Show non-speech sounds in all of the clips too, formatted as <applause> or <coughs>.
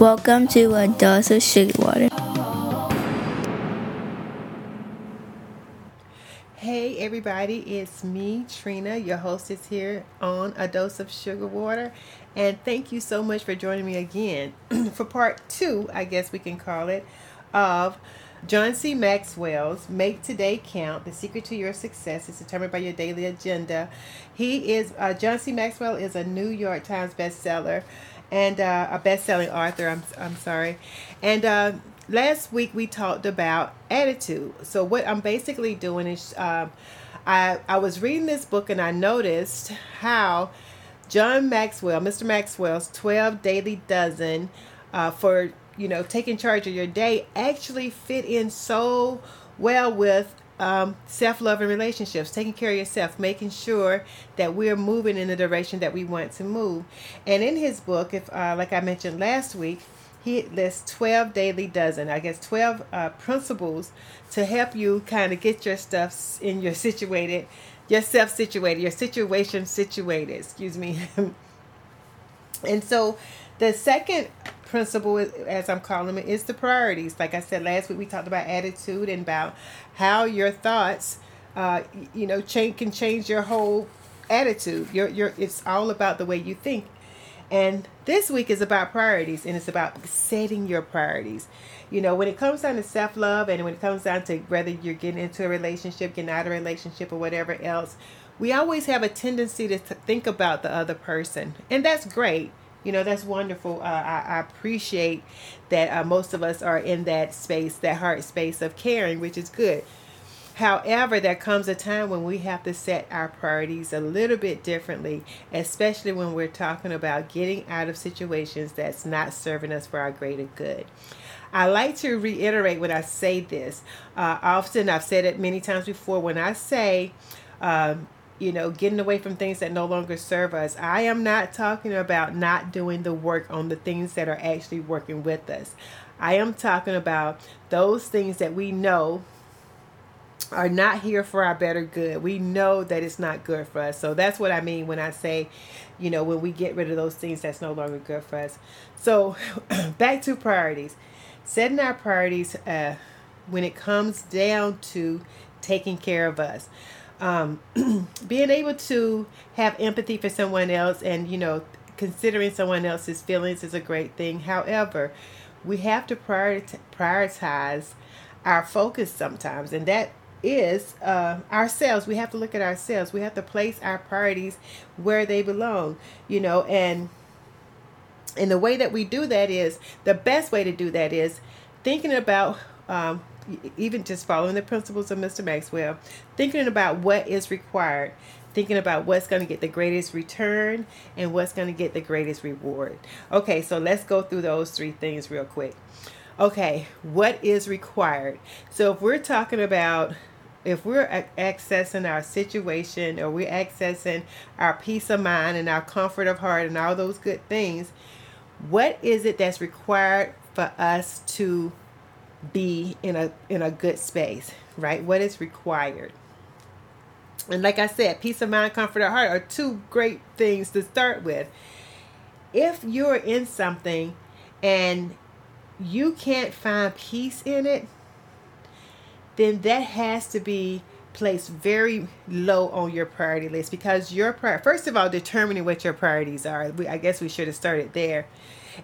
Welcome to a dose of sugar water. Hey everybody, it's me, Trena, your hostess here on A Dose of Sugar Water. And thank you so much for joining me again <clears throat> for part two, I guess we can call it, of John C. Maxwell's Make Today Count The Secret to Your Success is Determined by Your Daily Agenda. He is, uh, John C. Maxwell is a New York Times bestseller and uh, a best-selling author. I'm I'm sorry, and uh, last week we talked about attitude. So what I'm basically doing is, um, I I was reading this book and I noticed how John Maxwell, Mr. Maxwell's 12 daily dozen uh, for you know taking charge of your day actually fit in so well with um, self love and relationships, taking care of yourself, making sure that we're moving in the direction that we want to move. And in his book, if uh, like I mentioned last week, he lists 12 daily dozen, I guess 12 uh, principles to help you kind of get your stuff in your situated, yourself situated, your situation situated, excuse me. <laughs> and so the second principle, as I'm calling it, is the priorities. Like I said last week, we talked about attitude and about how your thoughts, uh, you know, change can change your whole attitude. Your your it's all about the way you think. And this week is about priorities, and it's about setting your priorities. You know, when it comes down to self love, and when it comes down to whether you're getting into a relationship, getting out of a relationship, or whatever else, we always have a tendency to think about the other person, and that's great you know that's wonderful uh, I, I, appreciate that uh, most of us are in that space that heart space of caring which is good however there comes a time when we have to set our priorities a little bit differently especially when we're talking about getting out of situations that's not serving us for our greater good I like to reiterate when I say this. Uh, often, I've said it many times before. When I say um, you know, getting away from things that no longer serve us. I am not talking about not doing the work on the things that are actually working with us. I am talking about those things that we know are not here for our better good. We know that it's not good for us. So that's what I mean when I say, you know, when we get rid of those things that's no longer good for us. So <clears throat> back to priorities. Setting our priorities uh, when it comes down to taking care of us um, <clears throat> being able to have empathy for someone else and you know considering someone else's feelings is a great thing. However we have to prioritize our focus sometimes and that is uh, ourselves. We have to look at ourselves. We have to place our priorities where they belong you know and and the way that we do that is the best way to do that is thinking about um, even just following the principles of Mr. Maxwell, thinking about what is required, thinking about what's going to get the greatest return and what's going to get the greatest reward. Okay, so let's go through those three things real quick. Okay, what is required? So if we're talking about if we're accessing our situation or we're accessing our peace of mind and our comfort of heart and all those good things, what is it that's required for us to be in a in a good space, right? What is required. And like I said, peace of mind, comfort of heart are two great things to start with. If you're in something and you can't find peace in it, then that has to be placed very low on your priority list because your prior first of all determining what your priorities are. We, I guess we should have started there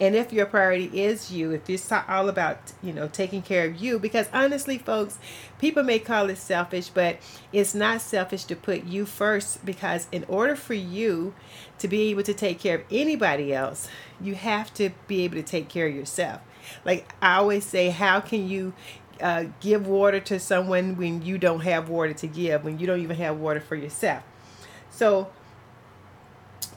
and if your priority is you, if it's all about, you know, taking care of you, because honestly, folks, people may call it selfish, but it's not selfish to put you first because in order for you to be able to take care of anybody else, you have to be able to take care of yourself. Like I always say, how can you uh, give water to someone when you don't have water to give, when you don't even have water for yourself? So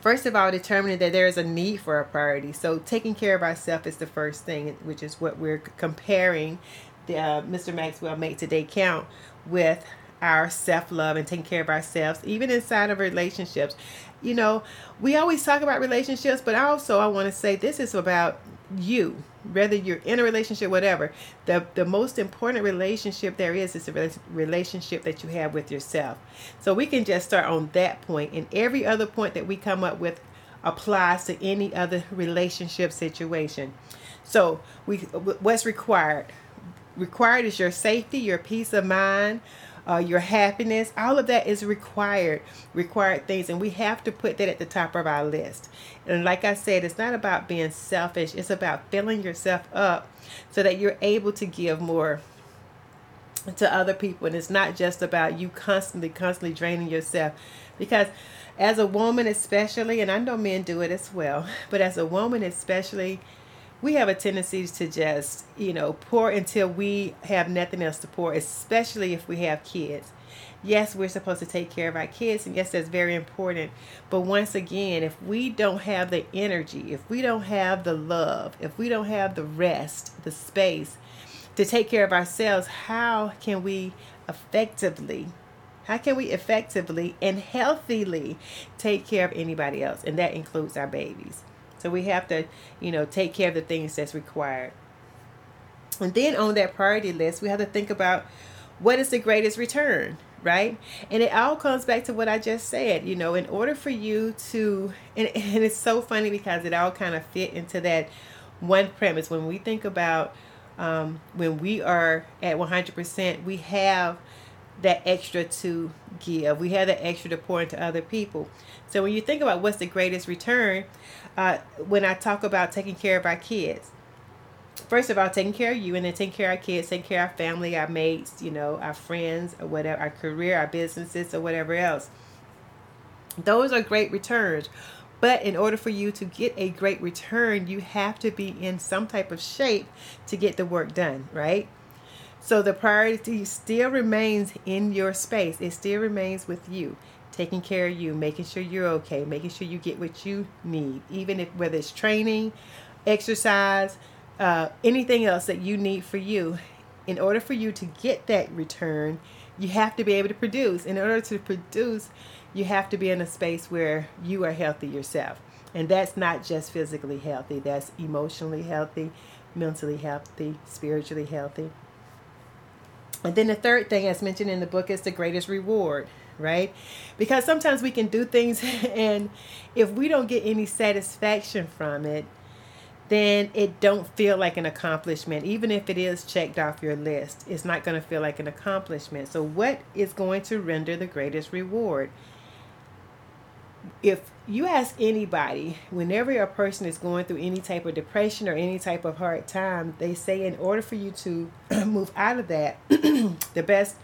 First of all, determining that there is a need for a priority. So taking care of ourselves is the first thing, which is what we're comparing the uh, Mr. Maxwell Make Today Count with our self love and taking care of ourselves, even inside of relationships. You know, we always talk about relationships, but also I want to say this is about you whether you're in a relationship whatever the the most important relationship there is is a relationship that you have with yourself so we can just start on that point and every other point that we come up with applies to any other relationship situation So we what's required? Required is your safety, your peace of mind, uh, your happiness. All of that is required, required things, and we have to put that at the top of our list. And like I said, it's not about being selfish. It's about filling yourself up so that you're able to give more to other people and it's not just about you constantly constantly draining yourself because as a woman especially and I know men do it as well <laughs> but as a woman especially we have a tendency to just you know pour until we have nothing else to pour especially if we have kids yes we're supposed to take care of our kids and yes that's very important but once again if we don't have the energy if we don't have the love if we don't have the rest the space to take care of ourselves, how can we effectively, how can we effectively and healthily take care of anybody else? And that includes our babies. So we have to, you know, take care of the things that's required. And then on that priority list, we have to think about what is the greatest return, right? And it all comes back to what I just said. You know, in order for you to, and, and it's so funny because it all kind of fit into that one premise. When we think about um, when we are at 100%, we have that extra to give. We have that extra to pour into other people. So when you think about what's the greatest return, uh, when I talk about taking care of our kids, first of all, taking care of you, and then taking care of our kids, taking care of our family, our mates, you know, our friends, or whatever, our career, our businesses, or whatever else. Those are great returns. But in order for you to get a great return, you have to be in some type of shape to get the work done, right? So the priority still remains in your space. It still remains with you, taking care of you, making sure you're okay, making sure you get what you need, even if whether it's training, exercise, uh, anything else that you need for you. In order for you to get that return, you have to be able to produce. In order to produce, you have to be in a space where you are healthy yourself. And that's not just physically healthy, that's emotionally healthy, mentally healthy, spiritually healthy. And then the third thing, as mentioned in the book, is the greatest reward, right? Because sometimes we can do things, <laughs> and if we don't get any satisfaction from it, then it don't feel like an accomplishment. Even if it is checked off your list it's not going to feel like an accomplishment. So what is going to render the greatest reward? If you ask anybody, whenever a person is going through any type of depression or any type of hard time, they say in order for you to <clears throat> move out of that, <clears throat> the best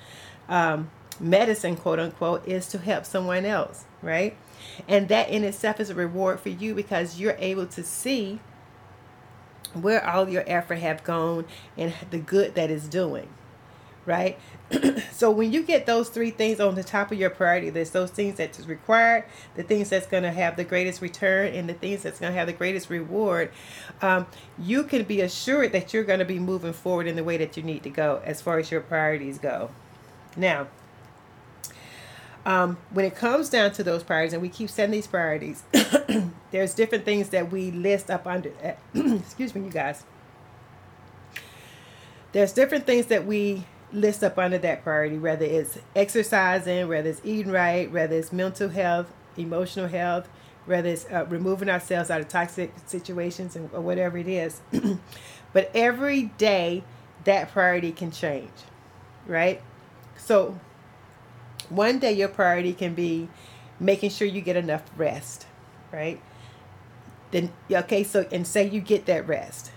um, medicine, quote unquote, is to help someone else, right? And that in itself is a reward for you because you're able to see where all your effort have gone and the good that is doing right? <clears throat> so when you get those three things on the top of your priority list, those things that is required, the things that's going to have the greatest return, and the things that's going to have the greatest reward, um, you can be assured that you're going to be moving forward in the way that you need to go as far as your priorities go. Now, um, when it comes down to those priorities, and we keep setting these priorities, <coughs> there's different things that we list up under. <clears throat> excuse me, you guys. There's different things that we list up under that priority, whether it's exercising, whether it's eating right, whether it's mental health, emotional health, whether it's uh, removing ourselves out of toxic situations and, or whatever it is. <clears throat> but every day, that priority can change, right? So, one day your priority can be making sure you get enough rest, right? Then, okay, so, and say you get that rest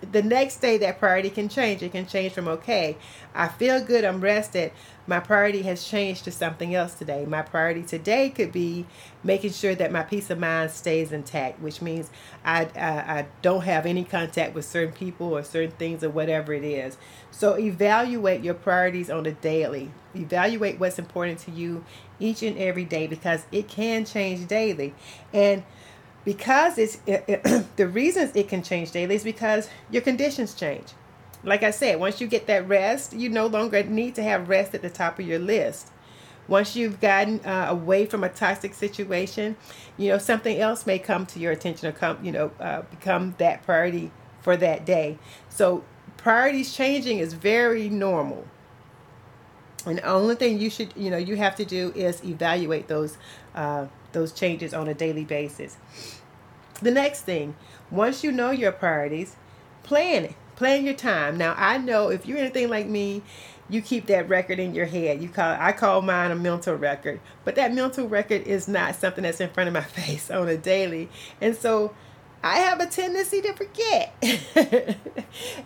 the next day that priority can change. It can change from okay, I feel good, I'm rested. My priority has changed to something else today. My priority today could be making sure that my peace of mind stays intact, which means I, I, I don't have any contact with certain people or certain things or whatever it is. So evaluate your priorities on a daily. Evaluate what's important to you each and every day because it can change daily. And because it's it, it, <clears throat> the reasons it can change daily is because your conditions change. Like i said once you get that rest you no longer need to have rest at the top of your list. Once you've gotten uh, away from a toxic situation you know something else may come to your attention or come you know uh, become that priority for that day. So priorities changing is very normal. And the only thing you should you know you have to do is evaluate those uh, those changes on a daily basis the next thing, once you know your priorities, plan it. Plan your time. Now I know if you're anything like me, you keep that record in your head. You call I call mine a mental record. But that mental record is not something that's in front of my <laughs> face on a daily. And so I have a tendency to forget. <laughs>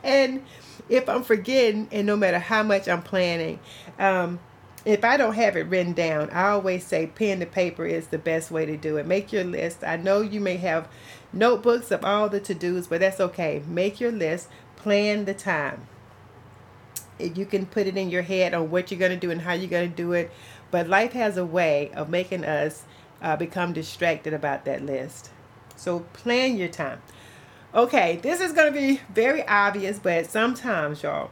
and if I'm forgetting, and no matter how much I'm planning, um, if I don't have it written down, I always say pen to paper is the best way to do it. Make your list. I know you may have notebooks of all the to dos, but that's okay. Make your list, plan the time. You can put it in your head on what you're going to do and how you're going to do it. But life has a way of making us uh, become distracted about that list. So plan your time. Okay, this is going to be very obvious, but sometimes, y'all,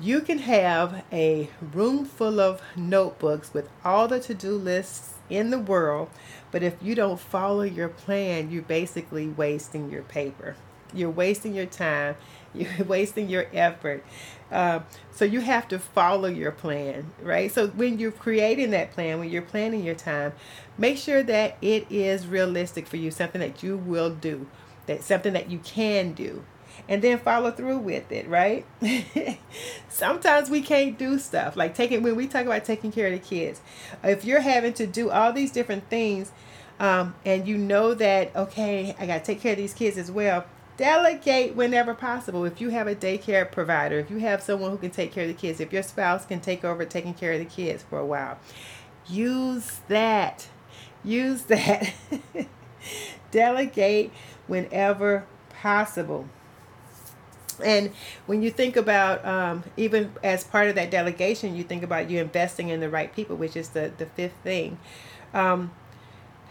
you can have a room full of notebooks with all the to do lists in the world, but if you don't follow your plan, you're basically wasting your paper. You're wasting your time. <laughs> You're wasting your effort. Uh, so you have to follow your plan, right? So when you're creating that plan, when you're planning your time, make sure that it is realistic for you, something that you will do, that something that you can do and then follow through with it, right? <laughs> Sometimes we can't do stuff like taking when we talk about taking care of the kids. If you're having to do all these different things, um, and you know that okay, I got to take care of these kids as well. Delegate whenever possible. If you have a daycare provider, if you have someone who can take care of the kids, if your spouse can take over taking care of the kids for a while, use that. Use that. <laughs> Delegate whenever possible. And when you think about, um, even as part of that delegation, you think about you investing in the right people, which is the, the fifth thing. Um,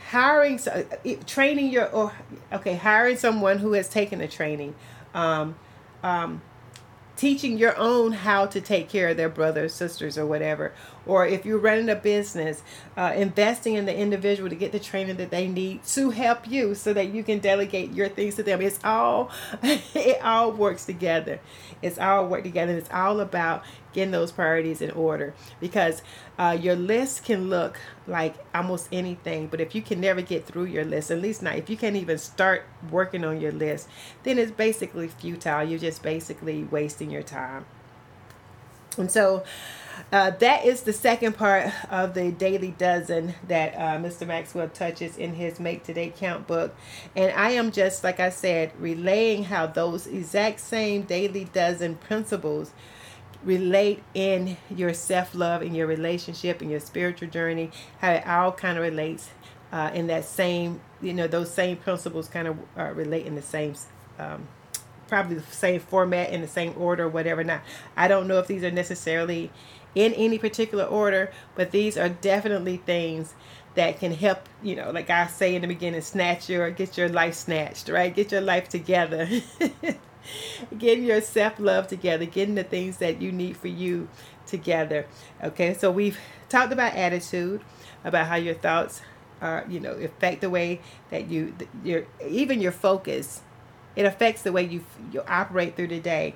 hiring, uh, training your, or okay, hiring someone who has taken the training. Um, um, teaching your own how to take care of their brothers, sisters, or whatever. Or if you're running a business, uh, investing in the individual to get the training that they need to help you so that you can delegate your things to them. It's all, <laughs> it all works together. It's all work together. It's all about getting those priorities in order because uh, your list can look like almost anything but if you can never get through your list at least not if you can't even start working on your list then it's basically futile you're just basically wasting your time and so uh, that is the second part of the daily dozen that uh, Mr. Maxwell touches in his Make Today Count book. And I am just, like I said, relaying how those exact same daily dozen principles relate in your self love, in your relationship, in your spiritual journey, how it all kind of relates uh, in that same, you know, those same principles kind of uh, relate in the same. Um, probably the same format in the same order whatever not i don't know if these are necessarily in any particular order but these are definitely things that can help you know like i say in the beginning snatch your get your life snatched right get your life together <laughs> <laughs> getting your self love together, getting the things that you need for you together. Okay, so we've talked about attitude, about how your thoughts are, you know, affect the way that you, your, even your focus. It affects the way you you operate through the day,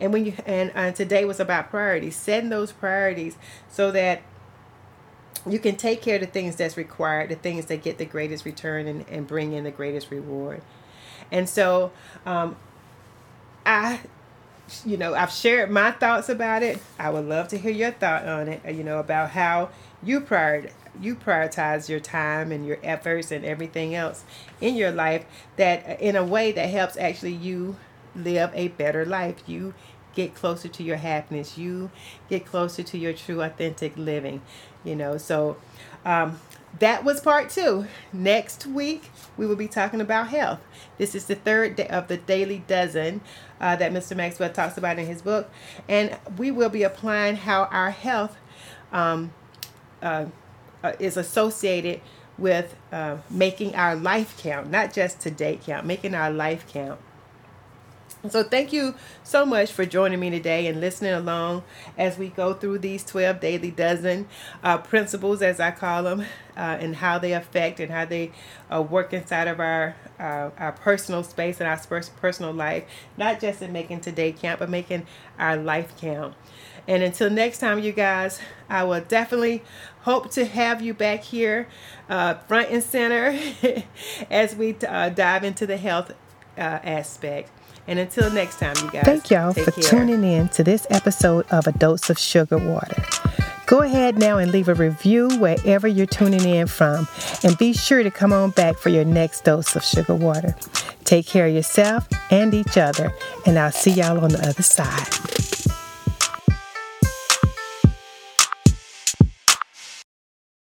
and when you and, and today was about priorities, setting those priorities so that you can take care of the things that's required, the things that get the greatest return and, and bring in the greatest reward. And so um, I you know, I've shared my thoughts about it. I would love to hear your thought on it, you know, about how you prior you prioritize your time and your efforts and everything else in your life that in a way that helps actually you live a better life. You get closer to your happiness. You get closer to your true authentic living, you know. So um that was part two. Next week, we will be talking about health. This is the third day of the daily dozen uh, that Mr. Maxwell talks about in his book. And we will be applying how our health um, uh, uh, is associated with uh, making our life count, not just today count, making our life count. So, thank you so much for joining me today and listening along as we go through these 12 daily dozen uh, principles, as I call them, uh, and how they affect and how they uh, work inside of our uh, our personal space and our personal life, not just in making today count, but making our life count. And until next time, you guys, I will definitely hope to have you back here, uh, front and center, <laughs> as we uh, dive into the health aspect. And until next time, you guys. Thank y'all for care. tuning in to this episode of A Dose of Sugar Water. Go ahead now and leave a review wherever you're tuning in from, and be sure to come on back for your next dose of sugar water. Take care of yourself and each other, and I'll see y'all on the other side.